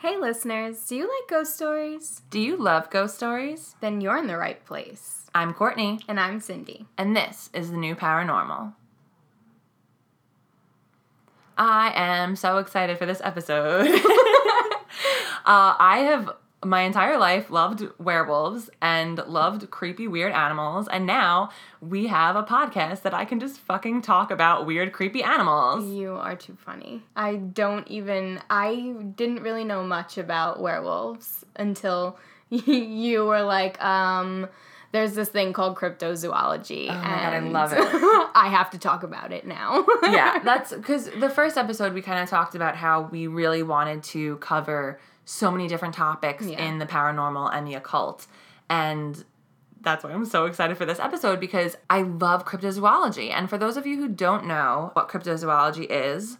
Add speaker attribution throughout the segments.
Speaker 1: Hey, listeners, do you like ghost stories?
Speaker 2: Do you love ghost stories?
Speaker 1: Then you're in the right place.
Speaker 2: I'm Courtney,
Speaker 1: And I'm Cindy.
Speaker 2: and this is the new paranormal. I am so excited for this episode. uh, I have my entire life loved werewolves and loved creepy, weird animals, and now we have a podcast that I can just fucking talk about weird, creepy animals.
Speaker 1: You are too funny. I don't even, I didn't really know much about werewolves until you were like, um, there's this thing called cryptozoology.
Speaker 2: Oh my God, I love it.
Speaker 1: I have to talk about it now.
Speaker 2: yeah, that's because the first episode we kind of talked about how we really wanted to cover so many different topics
Speaker 1: Yeah.
Speaker 2: in the paranormal and the occult. And that's why I'm so excited for this episode because I love cryptozoology. And for those of you who don't know what cryptozoology is,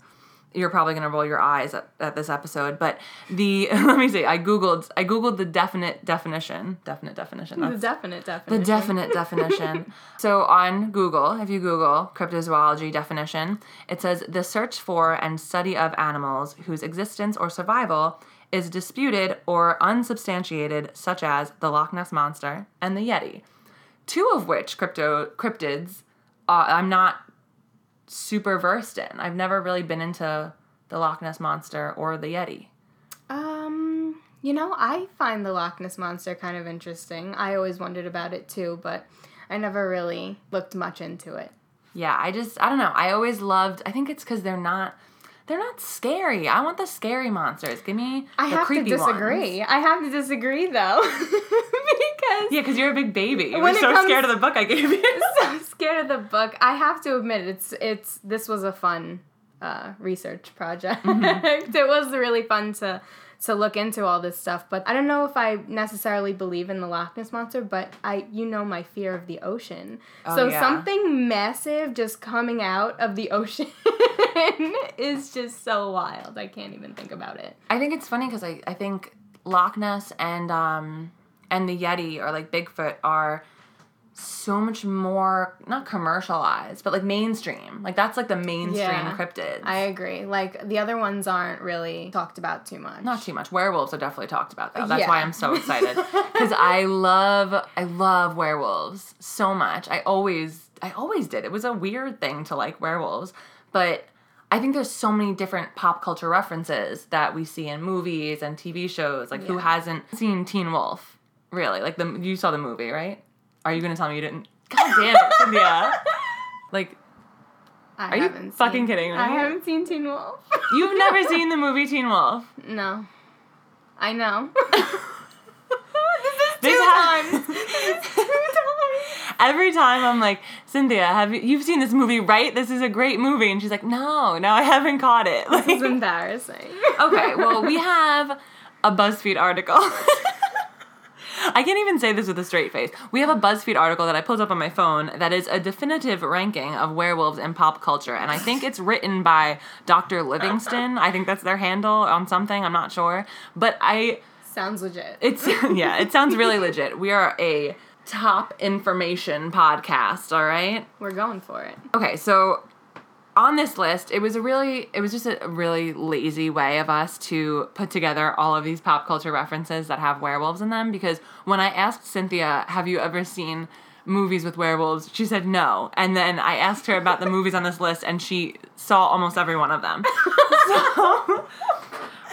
Speaker 2: you're probably gonna roll your eyes at, at this episode. But the let me see, I googled I googled the definite definition. Definite definition.
Speaker 1: the definite
Speaker 2: the definite definition. So on Google, if you Google cryptozoology definition, it says the search for and study of animals whose existence or survival is disputed or unsubstantiated, such as the Loch Ness monster and the Yeti. Two of which crypto cryptids uh, I'm not super versed in. I've never really been into the Loch Ness monster or the Yeti.
Speaker 1: Um, you know, I find the Loch Ness monster kind of interesting. I always wondered about it too, but I never really looked much into it.
Speaker 2: Yeah, I just I don't know. I always loved. I think it's because they're not they're not scary. I want the scary monsters. Give me
Speaker 1: I
Speaker 2: the
Speaker 1: have to
Speaker 2: creepy
Speaker 1: disagree.
Speaker 2: ones.
Speaker 1: I have to disagree though, because
Speaker 2: Yeah, because you're a big baby. You were so
Speaker 1: comes-
Speaker 2: scared of the book I gave you.
Speaker 1: so scared of the book. I have to admit, it's it's this was a fun uh, research project.
Speaker 2: Mm-hmm.
Speaker 1: it was really fun to to look into all this stuff. But I don't know if I necessarily believe in the Loch Ness monster. But I, you know, my fear of the ocean.
Speaker 2: Oh,
Speaker 1: so
Speaker 2: yeah.
Speaker 1: something massive just coming out of the ocean is just so wild. I can't even think about it.
Speaker 2: I think it's funny because I, I think Loch Ness and um and the Yeti or like Bigfoot are so much more not commercialized, but like mainstream. Like that's like the mainstream
Speaker 1: Yeah.
Speaker 2: cryptids.
Speaker 1: I agree. Like the other ones aren't really talked about too much.
Speaker 2: not too much. Werewolves are definitely talked about though. That's why I'm so excited because I love I love werewolves so much. I always I always did. It was a weird thing to like werewolves, but I think there's so many different pop culture references that we see in movies and TV shows. Like who hasn't seen Teen Wolf? Really? Like the you saw the movie, right? Are you gonna tell me you didn't? God damn it, Cynthia! Like
Speaker 1: I
Speaker 2: Are you
Speaker 1: haven't
Speaker 2: fucking kidding me?
Speaker 1: I haven't seen Teen Wolf.
Speaker 2: you've never seen the movie Teen Wolf.
Speaker 1: No. I know.
Speaker 2: This is
Speaker 1: Two
Speaker 2: ha-
Speaker 1: times. This is two times.
Speaker 2: Every time I'm like, Cynthia, have you you've seen this movie, right? This is a great movie. And she's like, No, no, I haven't caught it.
Speaker 1: This is embarrassing.
Speaker 2: okay, well, we have a BuzzFeed article. I can't even say this with a straight face. We have a BuzzFeed article that I pulled up on my phone that is a definitive ranking of werewolves in pop culture. And I think it's written by Dr. Livingston. I think that's their handle on something. I'm not sure. But I
Speaker 1: Sounds legit.
Speaker 2: it's yeah, it sounds really legit. We are a top information podcast, all right?
Speaker 1: We're going for it.
Speaker 2: Okay, so on this list, it was a really it was just a really lazy way of us to put together all of these pop culture references that have werewolves in them because when I asked Cynthia, "Have you ever seen movies with werewolves?" she said no. And then I asked her about the movies on this list and she saw almost every one of them. so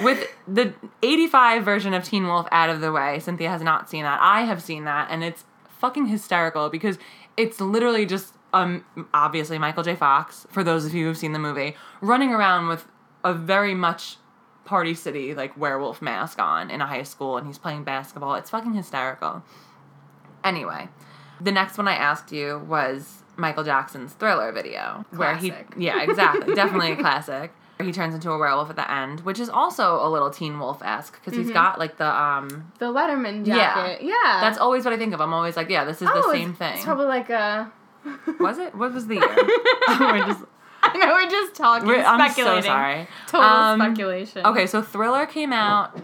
Speaker 2: with the 85 version of Teen Wolf out of the way, Cynthia has not seen that. I have seen that, and it's fucking hysterical because it's literally just um obviously Michael J. Fox, for those of you who've seen the movie, running around with a very much Party City like werewolf mask on in a high school and he's playing basketball. It's fucking hysterical. Anyway, the next one I asked you was Michael Jackson's Thriller video, where he yeah, exactly, definitely a classic. He turns into a werewolf at the end, which is also a little Teen Wolf esque because he's got like the um.
Speaker 1: The Letterman
Speaker 2: Yeah.
Speaker 1: jacket. Yeah.
Speaker 2: That's always what I think of. I'm always like, yeah, this is
Speaker 1: Oh,
Speaker 2: the
Speaker 1: it's-
Speaker 2: same thing.
Speaker 1: It's probably like a.
Speaker 2: Was it? What was the year? we're just.
Speaker 1: I know we're just talking,
Speaker 2: We're, I'm so
Speaker 1: speculating.
Speaker 2: sorry.
Speaker 1: Total
Speaker 2: Um,
Speaker 1: speculation.
Speaker 2: Okay, so Thriller came out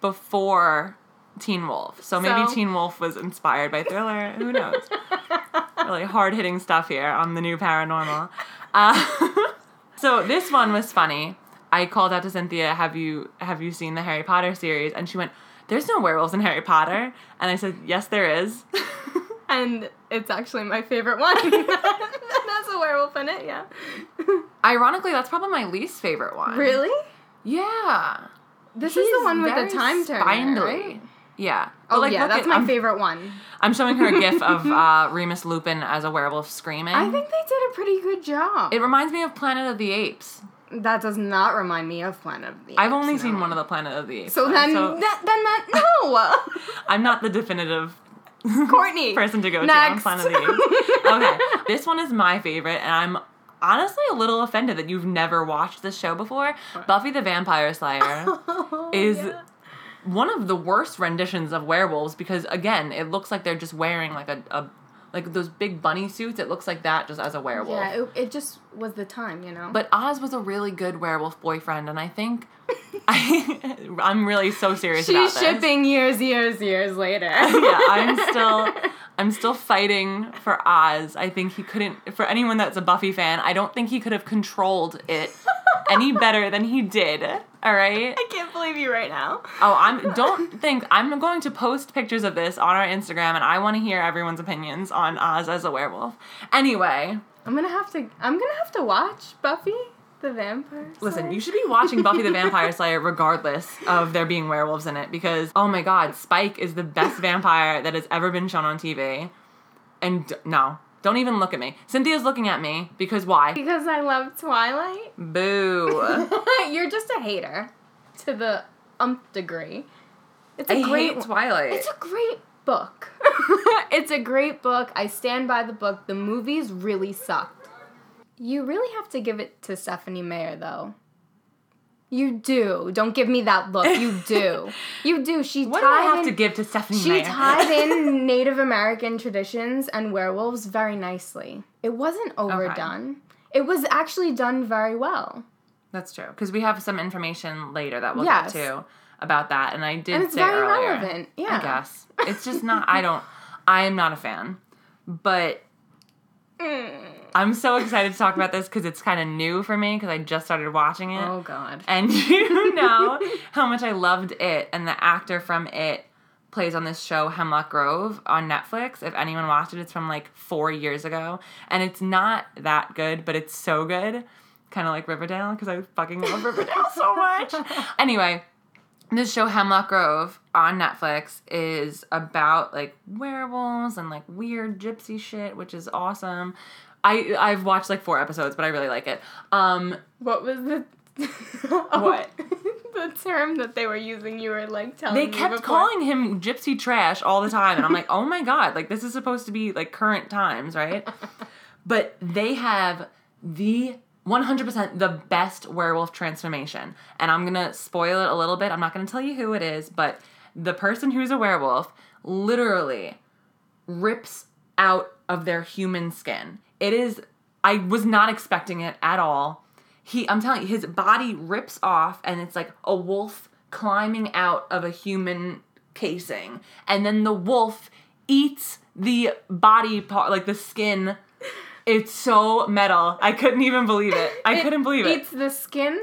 Speaker 2: before Teen Wolf. So maybe
Speaker 1: So-
Speaker 2: Teen Wolf was inspired by Thriller. Who knows? really hard hitting stuff here on the new paranormal. Uh, so this one was funny. I called out to Cynthia, "Have you have you seen the Harry Potter series?" And she went, "There's no werewolves in Harry Potter." And I said, "Yes, there is."
Speaker 1: And it's actually my favorite one. that has a werewolf in it, yeah.
Speaker 2: Ironically, that's probably my least favorite one.
Speaker 1: Really?
Speaker 2: Yeah.
Speaker 1: This is the one with the time turner,
Speaker 2: spindly.
Speaker 1: right?
Speaker 2: Yeah.
Speaker 1: Oh
Speaker 2: like,
Speaker 1: yeah, that's
Speaker 2: at-
Speaker 1: my
Speaker 2: I'm,
Speaker 1: favorite one.
Speaker 2: I'm showing her a gif of uh, Remus Lupin as a werewolf screaming.
Speaker 1: I think they did a pretty good job.
Speaker 2: it reminds me of Planet of the Apes.
Speaker 1: that does not remind me of Planet of the Apes.
Speaker 2: I've only
Speaker 1: no.
Speaker 2: seen one of the Planet of the Apes.
Speaker 1: So then,
Speaker 2: so
Speaker 1: that, then that no,
Speaker 2: I'm not the definitive
Speaker 1: Courtney.
Speaker 2: person to go
Speaker 1: Next.
Speaker 2: to on Planet of the Apes. Okay, this one is my favorite, and I'm honestly a little offended that you've never watched this show before. Buffy the Vampire Slayer oh, is
Speaker 1: Yeah.
Speaker 2: one of the worst renditions of werewolves because again, it looks like they're just wearing like a, a like those big bunny suits. It looks like that just as a werewolf.
Speaker 1: Yeah, it, it just was the time, you know.
Speaker 2: But Oz was a really good werewolf boyfriend, and I think I, I'm really so serious about
Speaker 1: she's
Speaker 2: this.
Speaker 1: shipping years, years, years later.
Speaker 2: yeah, I'm still I'm still fighting for Oz. I think he couldn't for anyone that's a Buffy fan, I don't think he could have controlled it any better than he did. All right?
Speaker 1: I can't believe you right now.
Speaker 2: Oh, I'm don't think I'm going to post pictures of this on our Instagram and I want to hear everyone's opinions on Oz as a werewolf. Anyway,
Speaker 1: I'm gonna have to. I'm gonna have to watch Buffy the Vampire.
Speaker 2: Listen, you should be watching Buffy the Vampire Slayer regardless of there being werewolves in it because, oh my god, Spike is the best vampire that has ever been shown on TV. And no, don't even look at me. Cynthia's looking at me because why?
Speaker 1: because I love Twilight.
Speaker 2: Boo.
Speaker 1: You're just a hater to the umph degree. It's a
Speaker 2: I
Speaker 1: great.
Speaker 2: hate Twilight.
Speaker 1: It's a great book. it's a great book. I stand by the book. The movies really sucked. You really have to give it to Stephanie Meyer, though. You do. Don't give me that look. You do. you do. She
Speaker 2: what do I have
Speaker 1: in,
Speaker 2: to give to Stephanie
Speaker 1: She
Speaker 2: Meyer?
Speaker 1: tied in Native American traditions and werewolves very nicely. It wasn't overdone. It was actually done very well.
Speaker 2: That's true because we have some information later that we'll
Speaker 1: Yes.
Speaker 2: get to about that, and I did
Speaker 1: And it's
Speaker 2: say
Speaker 1: very
Speaker 2: earlier.
Speaker 1: relevant. Yeah.
Speaker 2: I guess it's just not. I don't. I am not a fan, but
Speaker 1: Mm.
Speaker 2: I'm so excited to talk about this because it's kind of new for me because I just started watching it.
Speaker 1: Oh God.
Speaker 2: And you know how much I loved it, and the actor from it plays on this show Hemlock Grove on Netflix. If anyone watched it, it's from like four years ago, and it's not that good, but it's so good, kind of like Riverdale because I fucking love Riverdale so much. Anyway, this show Hemlock Grove on Netflix is about like werewolves and like weird gypsy shit, which is awesome. I I've watched like four episodes, but I really like it. Um,
Speaker 1: What was the
Speaker 2: What?
Speaker 1: the term that they were using? You were like telling me.
Speaker 2: they
Speaker 1: kept
Speaker 2: calling him gypsy trash all the time and i'm like oh my god like this is supposed to be like current times right but they have the 100% the best werewolf transformation. And i'm gonna spoil it a little bit. I'm not gonna tell you who it is but the person who's a werewolf literally rips out of their human skin. It is i was not expecting it at all. He i'm telling you his body rips off and it's like a wolf climbing out of a human casing. And then the wolf eats the body part like the skin it's so metal i couldn't even believe it i couldn't believe it
Speaker 1: Eats the skin,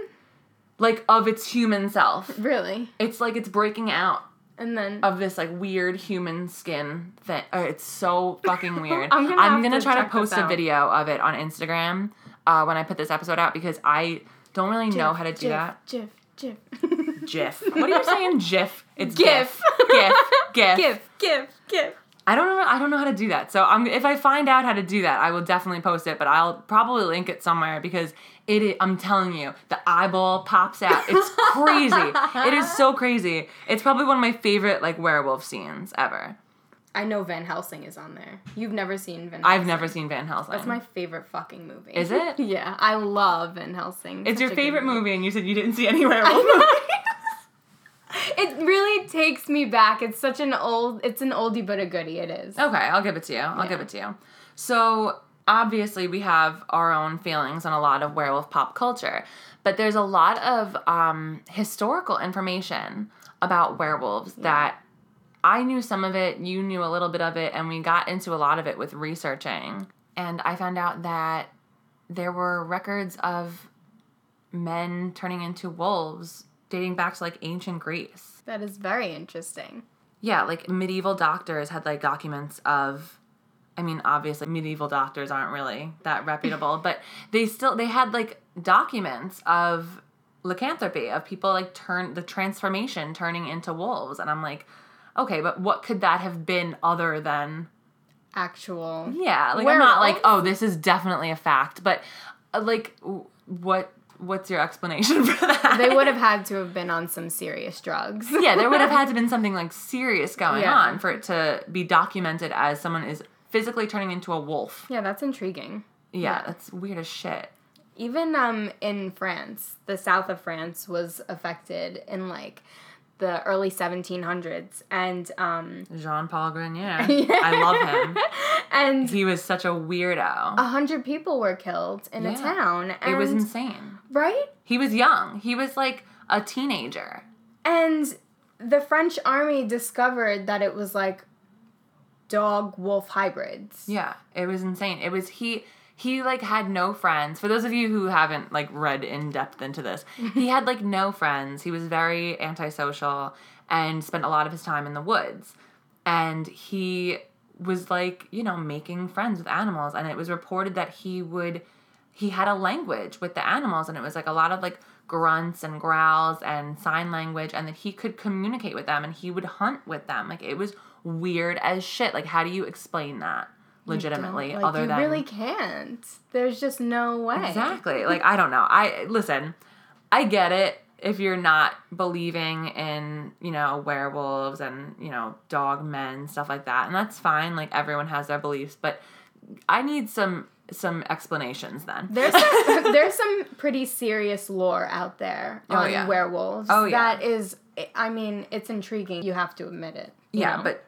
Speaker 2: like of its human self
Speaker 1: really,
Speaker 2: it's like it's breaking out
Speaker 1: and then
Speaker 2: of this like weird human skin thing. Oh, it's so fucking weird.
Speaker 1: I'm gonna have to
Speaker 2: try to post a video of it on Instagram uh, when I put this episode out because I don't really know how to do
Speaker 1: Jif,
Speaker 2: that.
Speaker 1: Jif, Jif.
Speaker 2: GIF. What are you saying? GIF. It's
Speaker 1: GIF.
Speaker 2: GIF. GIF.
Speaker 1: Gif, gif, gif.
Speaker 2: I don't know. I don't know how to do that. So I'm if I find out how to do that, I will definitely post it. But I'll probably link it somewhere because it. I'm telling you, the eyeball pops out. It's crazy. it is so crazy. It's probably one of my favorite like werewolf scenes ever.
Speaker 1: I know Van Helsing is on there. You've never seen Van. Helsing.
Speaker 2: I've never seen Van Helsing.
Speaker 1: That's my favorite fucking movie.
Speaker 2: Is it?
Speaker 1: yeah, I love Van Helsing.
Speaker 2: It's your favorite movie, and you said you didn't see any werewolf.
Speaker 1: It really takes me back. It's such an old. It's an oldie but a goodie. It is.
Speaker 2: Okay, I'll give it to you. I'll give it to you. So, obviously, we have our own feelings on a lot of werewolf pop culture, but there's a lot of um, historical information about werewolves that I knew some of it, you knew a little bit of it, and we got into a lot of it with researching. And I found out that there were records of men turning into wolves dating back to like ancient Greece.
Speaker 1: That is very interesting.
Speaker 2: Yeah, like medieval doctors had like documents of I mean, obviously medieval doctors aren't really that reputable, but they still they had like documents of lycanthropy of people like turn the transformation turning into wolves and I'm like, okay, but what could that have been other than
Speaker 1: Actual.
Speaker 2: yeah, like I'm not like, oh, this is definitely a fact, but uh, like w- what what's your explanation for that?
Speaker 1: They would have had to have been on some serious drugs.
Speaker 2: yeah, there would have had to been something like serious going
Speaker 1: Yeah.
Speaker 2: on for it to be documented as someone is physically turning into a wolf.
Speaker 1: Yeah, that's intriguing.
Speaker 2: Yeah,
Speaker 1: Yeah.
Speaker 2: that's weird as shit.
Speaker 1: Even um in France, the south of France was affected in like the early 1700s and um
Speaker 2: Jean Paul Grenier. I love him.
Speaker 1: and
Speaker 2: He was such a weirdo.
Speaker 1: a hundred people were killed in a town and
Speaker 2: it was insane.
Speaker 1: right
Speaker 2: He was young. He was like a teenager.
Speaker 1: and the french army discovered that it was like dog wolf hybrids
Speaker 2: Yeah, it was insane. It was he he like had no friends. For those of you who haven't like read in depth into this, he had like no friends. He was very antisocial and spent a lot of his time in the woods. And he was like, you know, making friends with animals and it was reported that he would he had a language with the animals and it was like a lot of like grunts and growls and sign language and that he could communicate with them and he would hunt with them. Like it was weird as shit. Like how do you explain that legitimately
Speaker 1: like,
Speaker 2: other
Speaker 1: you
Speaker 2: than
Speaker 1: really can't there's just no way
Speaker 2: Exactly. Like I don't know. I listen, I get it if you're not believing in, you know, werewolves and, you know, dog men, stuff like that. And that's fine. Like everyone has their beliefs, but I need some some explanations then.
Speaker 1: There's some, there's some pretty serious lore out there
Speaker 2: Oh,
Speaker 1: on
Speaker 2: yeah.
Speaker 1: werewolves.
Speaker 2: Oh, yeah.
Speaker 1: That is, I mean, it's intriguing. You have to admit it.
Speaker 2: Yeah,
Speaker 1: know?
Speaker 2: but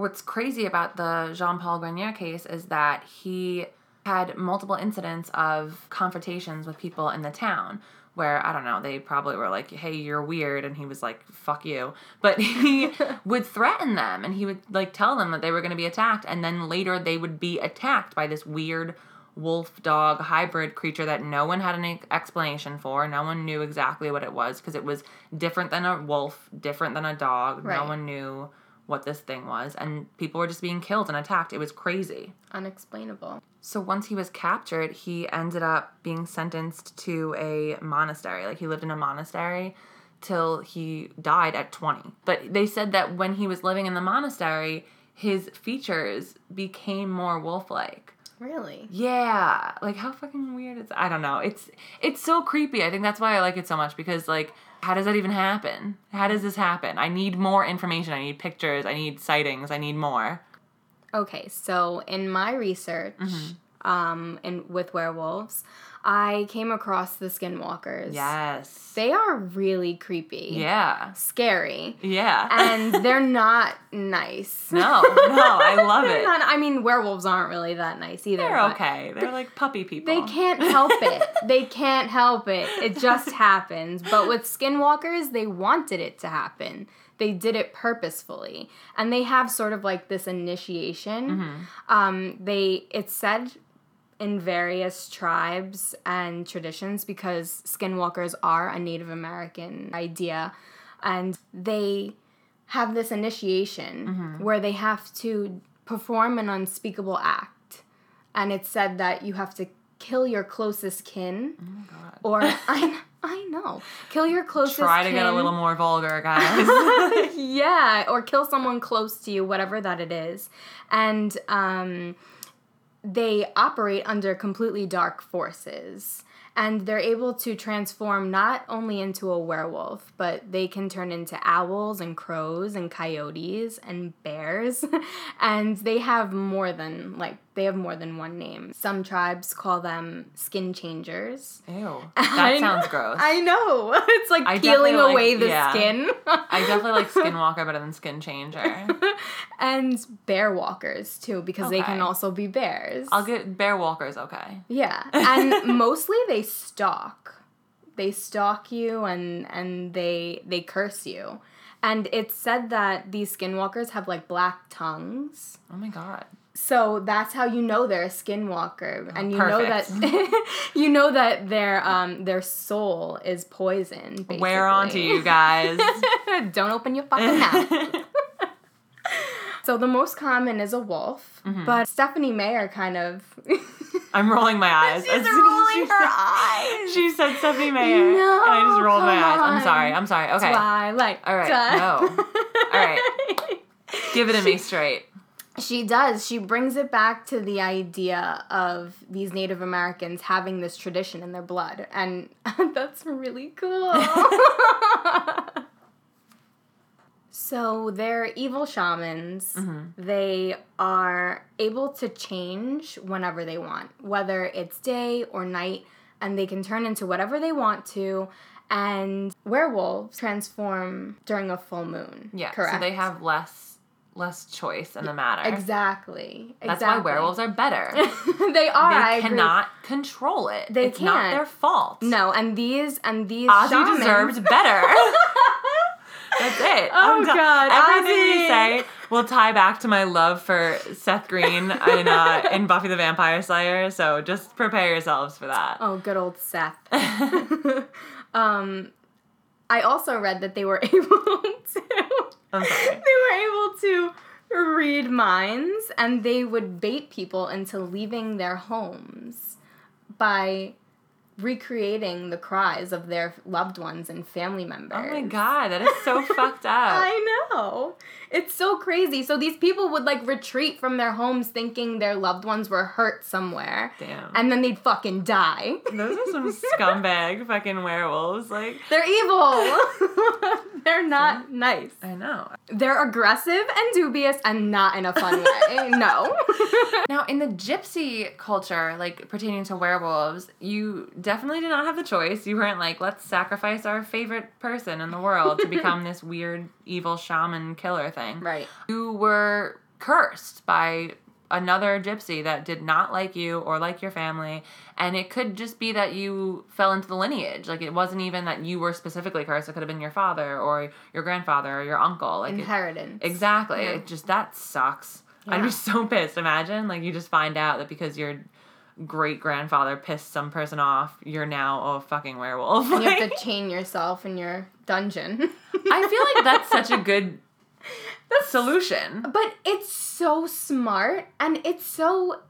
Speaker 2: what's crazy about the Jean Paul Grenier case is that he had multiple incidents of confrontations with people in the town where I don't know, they probably were like, "Hey, you're weird," and he was like, "Fuck you." But he would threaten them and he would like tell them that they were going to be attacked and then later they would be attacked by this weird wolf dog hybrid creature that no one had an explanation for. No one knew exactly what it was because it was different than a wolf, different than a dog. No one knew what this thing was and people were just being killed and attacked. It was crazy.
Speaker 1: unexplainable.
Speaker 2: So once he was captured, he ended up being sentenced to a monastery. Like he lived in a monastery till he died at 20. But they said that when he was living in the monastery, his features became more wolf-like.
Speaker 1: Really?
Speaker 2: Yeah, like how fucking weird is I don't know. It's it's so creepy. I think that's why I like it so much because like how does that even happen? How does this happen? I need more information. I need pictures. I need sightings. I need more.
Speaker 1: Okay, so in my research,
Speaker 2: Mm-hmm.
Speaker 1: um, in with werewolves, I came across the skinwalkers.
Speaker 2: Yes.
Speaker 1: They are really creepy.
Speaker 2: Yeah.
Speaker 1: Scary.
Speaker 2: Yeah.
Speaker 1: And they're not nice.
Speaker 2: no, no, I love it.
Speaker 1: not, I mean, werewolves aren't really that nice either.
Speaker 2: They're okay. They're like puppy people.
Speaker 1: They can't help it. they can't help it. It just happens. But with skinwalkers, they wanted it to happen. They did it purposefully. And they have sort of like this initiation. Um, they it's said in various tribes and traditions because skinwalkers are a Native American idea and they have this initiation where they have to perform an unspeakable act and it's said that you have to kill your closest kin
Speaker 2: Oh my God.
Speaker 1: or I, I know kill your closest
Speaker 2: Try to get a little more vulgar, guys.
Speaker 1: yeah, or kill someone close to you, whatever that it is. And um, they operate under completely dark forces. And they're able to transform not only into a werewolf, but they can turn into owls and crows and coyotes and bears. and they have more than, like, they have more than one name. Some tribes call them skin changers.
Speaker 2: Ew.
Speaker 1: I
Speaker 2: That sounds gross. I,
Speaker 1: know. It's like
Speaker 2: I
Speaker 1: peeling
Speaker 2: definitely like-
Speaker 1: away the
Speaker 2: yeah.
Speaker 1: skin.
Speaker 2: I definitely like Skinwalker better than Skin Changer.
Speaker 1: and bear walkers too because they can also be bears.
Speaker 2: I'll get Bear Walker's okay.
Speaker 1: yeah, and mostly they stalk. They stalk you and and they they curse you. And it's said that these skinwalkers have like black tongues.
Speaker 2: Oh my god.
Speaker 1: So that's how you know they're a skinwalker, and you
Speaker 2: perfect.
Speaker 1: know that you know that their um their soul is poison. Basically.
Speaker 2: We're on to you guys.
Speaker 1: Don't open your fucking mouth. so the most common is a wolf,
Speaker 2: Mm-hmm.
Speaker 1: but Stephanie Meyer kind of
Speaker 2: I'm rolling my eyes.
Speaker 1: She's
Speaker 2: As soon as
Speaker 1: rolling
Speaker 2: she
Speaker 1: her
Speaker 2: said-
Speaker 1: eyes.
Speaker 2: She said Stephanie Meyer.
Speaker 1: No,
Speaker 2: and I just rolled my eyes. I'm sorry. I'm sorry. Okay.
Speaker 1: Twilight.
Speaker 2: All right,
Speaker 1: Time.
Speaker 2: no. All right. Give it to me straight.
Speaker 1: She does. She brings it back to the idea of these Native Americans having this tradition in their blood. And that's really cool. so they're evil shamans. Mm-hmm. They are able to change whenever they want, whether it's day or night, and they can turn into whatever they want to. And werewolves transform during a full moon.
Speaker 2: Yeah.
Speaker 1: correct.
Speaker 2: So they have less less choice in the matter.
Speaker 1: exactly.
Speaker 2: That's
Speaker 1: exactly.
Speaker 2: why werewolves are better.
Speaker 1: they are.
Speaker 2: They cannot control it.
Speaker 1: They
Speaker 2: it's not
Speaker 1: can't.
Speaker 2: their fault.
Speaker 1: No, and these and these
Speaker 2: Ozzy
Speaker 1: shamans-
Speaker 2: deserves better. That's it.
Speaker 1: Oh. God,
Speaker 2: Everything
Speaker 1: Ozzy.
Speaker 2: we say will tie back to my love for Seth Green in, uh, in Buffy the Vampire Slayer. So just prepare yourselves for that.
Speaker 1: Oh, good old Seth. um, I also read that they were able to. They were able to read minds, and they would bait people into leaving their homes by recreating the cries of their loved ones and family members.
Speaker 2: Oh my god, that is so fucked up.
Speaker 1: I know. It's so crazy. So these people would like retreat from their homes thinking their loved ones were hurt somewhere.
Speaker 2: Damn.
Speaker 1: And then they'd fucking die.
Speaker 2: Those are some scumbag fucking werewolves. Like,
Speaker 1: They're evil. They're not nice.
Speaker 2: I know.
Speaker 1: They're aggressive and dubious and not in a fun way. No.
Speaker 2: Now, in the gypsy culture, like pertaining to werewolves, you definitely did not have the choice. You weren't like, let's sacrifice our favorite person in the world to become this weird, evil shaman killer thing.
Speaker 1: right.
Speaker 2: You were cursed by another gypsy that did not like you or like your family. And it could just be that you fell into the lineage. Like, it wasn't even that you were specifically cursed. It could have been your father or your grandfather or your uncle. Like, it-
Speaker 1: Inheritance.
Speaker 2: Exactly.
Speaker 1: Yeah.
Speaker 2: It just that sucks. I'd
Speaker 1: Yeah.
Speaker 2: be so pissed. Imagine like you just find out that because your great grandfather pissed some person off, you're now a fucking werewolf.
Speaker 1: And you have to chain yourself in your dungeon.
Speaker 2: I feel like that's such a good solution.
Speaker 1: But it's so smart and it's so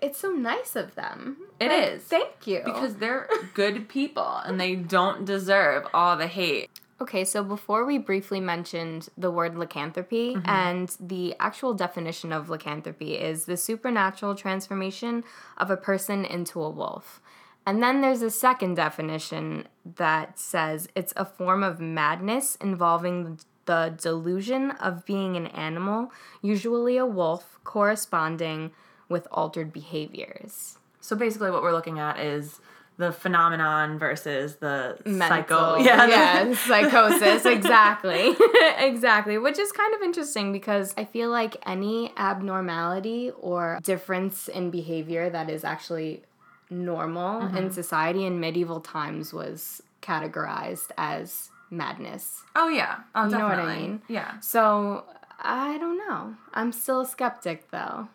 Speaker 1: it's so nice of them.
Speaker 2: It is.
Speaker 1: is. Thank you.
Speaker 2: Because they're good people and they don't deserve all the hate.
Speaker 1: Okay, so before we briefly mentioned the word lycanthropy, mm-hmm. and the actual definition of lycanthropy is the supernatural transformation of a person into a wolf. And then there's a second definition that says it's a form of madness involving the delusion of being an animal, usually a wolf, corresponding with altered behaviors.
Speaker 2: So basically what we're looking at is the phenomenon versus the
Speaker 1: mental.
Speaker 2: psycho.
Speaker 1: Yeah,
Speaker 2: the-
Speaker 1: psychosis. Exactly. exactly. Which is kind of interesting because I feel like any abnormality or difference in behavior that is actually normal
Speaker 2: Mm-hmm.
Speaker 1: in society in medieval times was categorized as madness.
Speaker 2: Oh yeah. Oh,
Speaker 1: You know what I mean?
Speaker 2: Yeah.
Speaker 1: So I don't know. I'm still a skeptic though.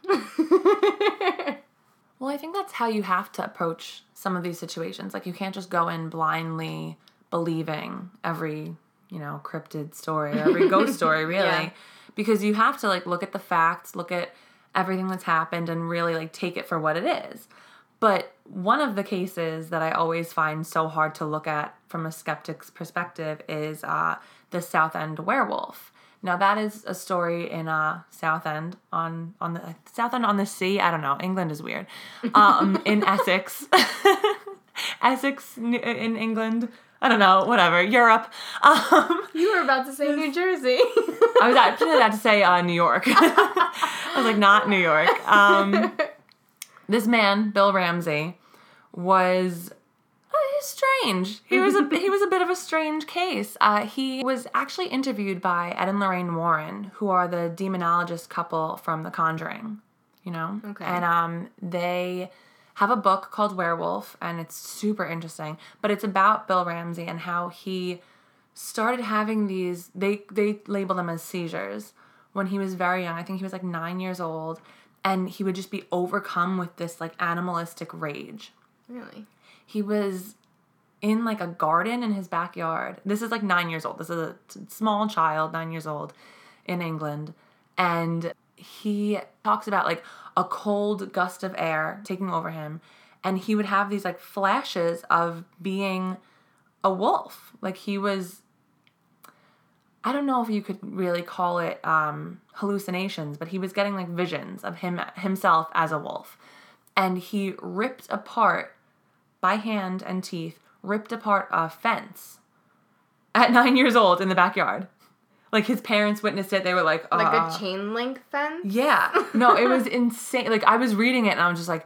Speaker 2: Well, I think that's how you have to approach some of these situations. Like you can't just go in blindly believing every, you know, cryptid story or every ghost story really.
Speaker 1: Yeah.
Speaker 2: Because you have to like look at the facts, look at everything that's happened and really like take it for what it is. But one of the cases that I always find so hard to look at from a skeptic's perspective is uh, the Southend werewolf. Now that is a story in uh, Southend on on the Southend on the sea. I don't know. England is weird. Um, in Essex, Essex in England. I don't know. Whatever. Europe. Um,
Speaker 1: you were about to say New Jersey.
Speaker 2: I was actually about to say uh, New York. I was like, not New York. Um, this man, Bill Ramsey, was he's strange. He was a he was a bit of a strange case. Uh, he was actually interviewed by Ed and Lorraine Warren, who are the demonologist couple from The Conjuring. You know,
Speaker 1: Okay.
Speaker 2: and um, they have a book called Werewolf, and it's super interesting. But it's about Bill Ramsey and how he started having these. They they label them as seizures when he was very young. I think he was like nine years old, and he would just be overcome with this like animalistic rage.
Speaker 1: Really?
Speaker 2: He was in like a garden in his backyard. This is like nine years old. This is a small child, nine years old in England. And he talks about like a cold gust of air taking over him. And he would have these like flashes of being a wolf. Like he was, I don't know if you could really call it um, hallucinations, but he was getting like visions of him himself as a wolf. And he ripped apart by hand and teeth ripped apart a fence at nine years old in the backyard. Like his parents witnessed it. They were like, uh,
Speaker 1: Like a chain link fence?
Speaker 2: yeah. No, it was insane. Like I was reading it and I was just like,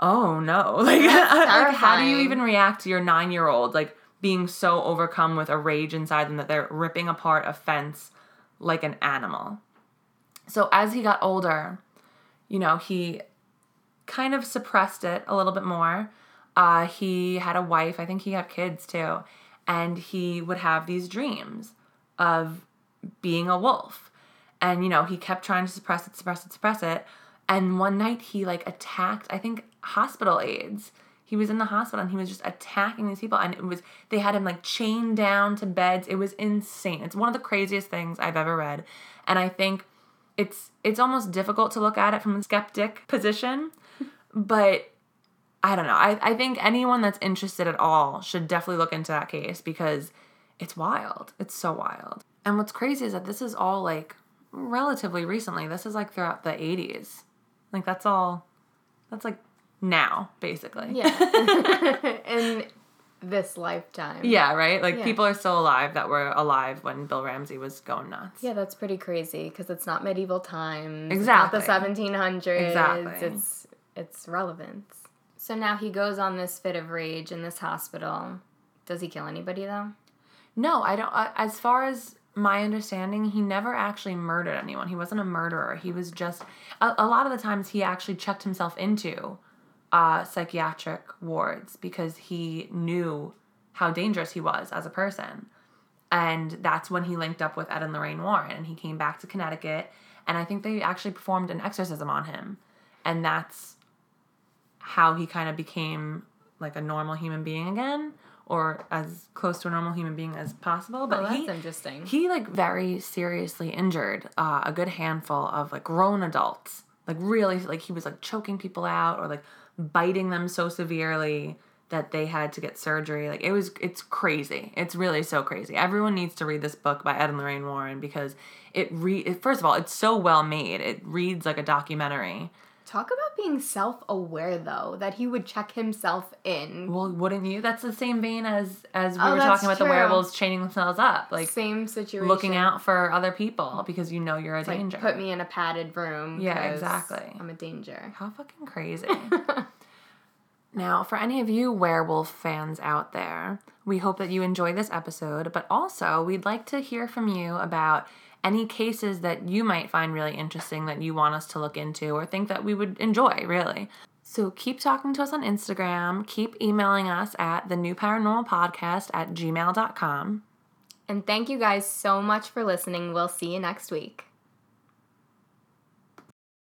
Speaker 2: oh no. Like, like how do you even react to your nine year old like being so overcome with a rage inside them that they're ripping apart a fence like an animal? So as he got older, you know, he kind of suppressed it a little bit more. Uh, he had a wife. I think he had kids too. And he would have these dreams of being a wolf. And, you know, he kept trying to suppress it, suppress it, suppress it. And one night he like attacked, I think, hospital aides. He was in the hospital and he was just attacking these people. And it was, they had him like chained down to beds. It was insane. It's one of the craziest things I've ever read. And I think it's it's almost difficult to look at it from a skeptic position. But I don't know. I, I think anyone that's interested at all should definitely look into that case because it's wild. It's so wild. And what's crazy is that this is all like relatively recently. This is like throughout the 80s. Like that's all, that's like now, basically.
Speaker 1: Yeah. In this lifetime.
Speaker 2: Yeah, right? Like
Speaker 1: Yeah.
Speaker 2: people are still alive that were alive when Bill Ramsey was going nuts.
Speaker 1: Yeah, that's pretty crazy because it's not medieval times.
Speaker 2: Exactly.
Speaker 1: It's not the 1700s.
Speaker 2: Exactly.
Speaker 1: It's it's relevant. So now he goes on this fit of rage in this hospital. Does he kill anybody though?
Speaker 2: No, I don't. I, as far as my understanding, he never actually murdered anyone. He wasn't a murderer. He was just. A, a lot of the times, he actually checked himself into uh, psychiatric wards because he knew how dangerous he was as a person. And that's when he linked up with Ed and Lorraine Warren and he came back to Connecticut. And I think they actually performed an exorcism on him. And that's how he kind of became like a normal human being again or as close to a normal human being as possible. But
Speaker 1: Oh, that's
Speaker 2: he,
Speaker 1: interesting.
Speaker 2: he like very seriously injured uh, a good handful of like grown adults. Like really, like he was like choking people out or like biting them so severely that they had to get surgery. Like it was, it's crazy. It's really so crazy. Everyone needs to read this book by Ed and Lorraine Warren because it re. It, first of all, it's so well made. It reads like a documentary.
Speaker 1: Talk about being self aware though, that he would check himself in.
Speaker 2: Well, wouldn't you? That's the same vein as as we
Speaker 1: Oh,
Speaker 2: were talking about the werewolves chaining themselves up, like
Speaker 1: Same situation.
Speaker 2: looking out for other people because you know you're a
Speaker 1: Like,
Speaker 2: danger.
Speaker 1: put me in a padded room.
Speaker 2: Yeah, exactly.
Speaker 1: I'm a danger.
Speaker 2: How fucking crazy. now, for any of you werewolf fans out there, we hope that you enjoy this episode, but also we'd like to hear from you about any cases that you might find really interesting that you want us to look into or think that we would enjoy, really. So keep talking to us on Instagram, keep emailing us at the new paranormal podcast at gmail.com.
Speaker 1: And thank you guys so much for listening. We'll see you next week.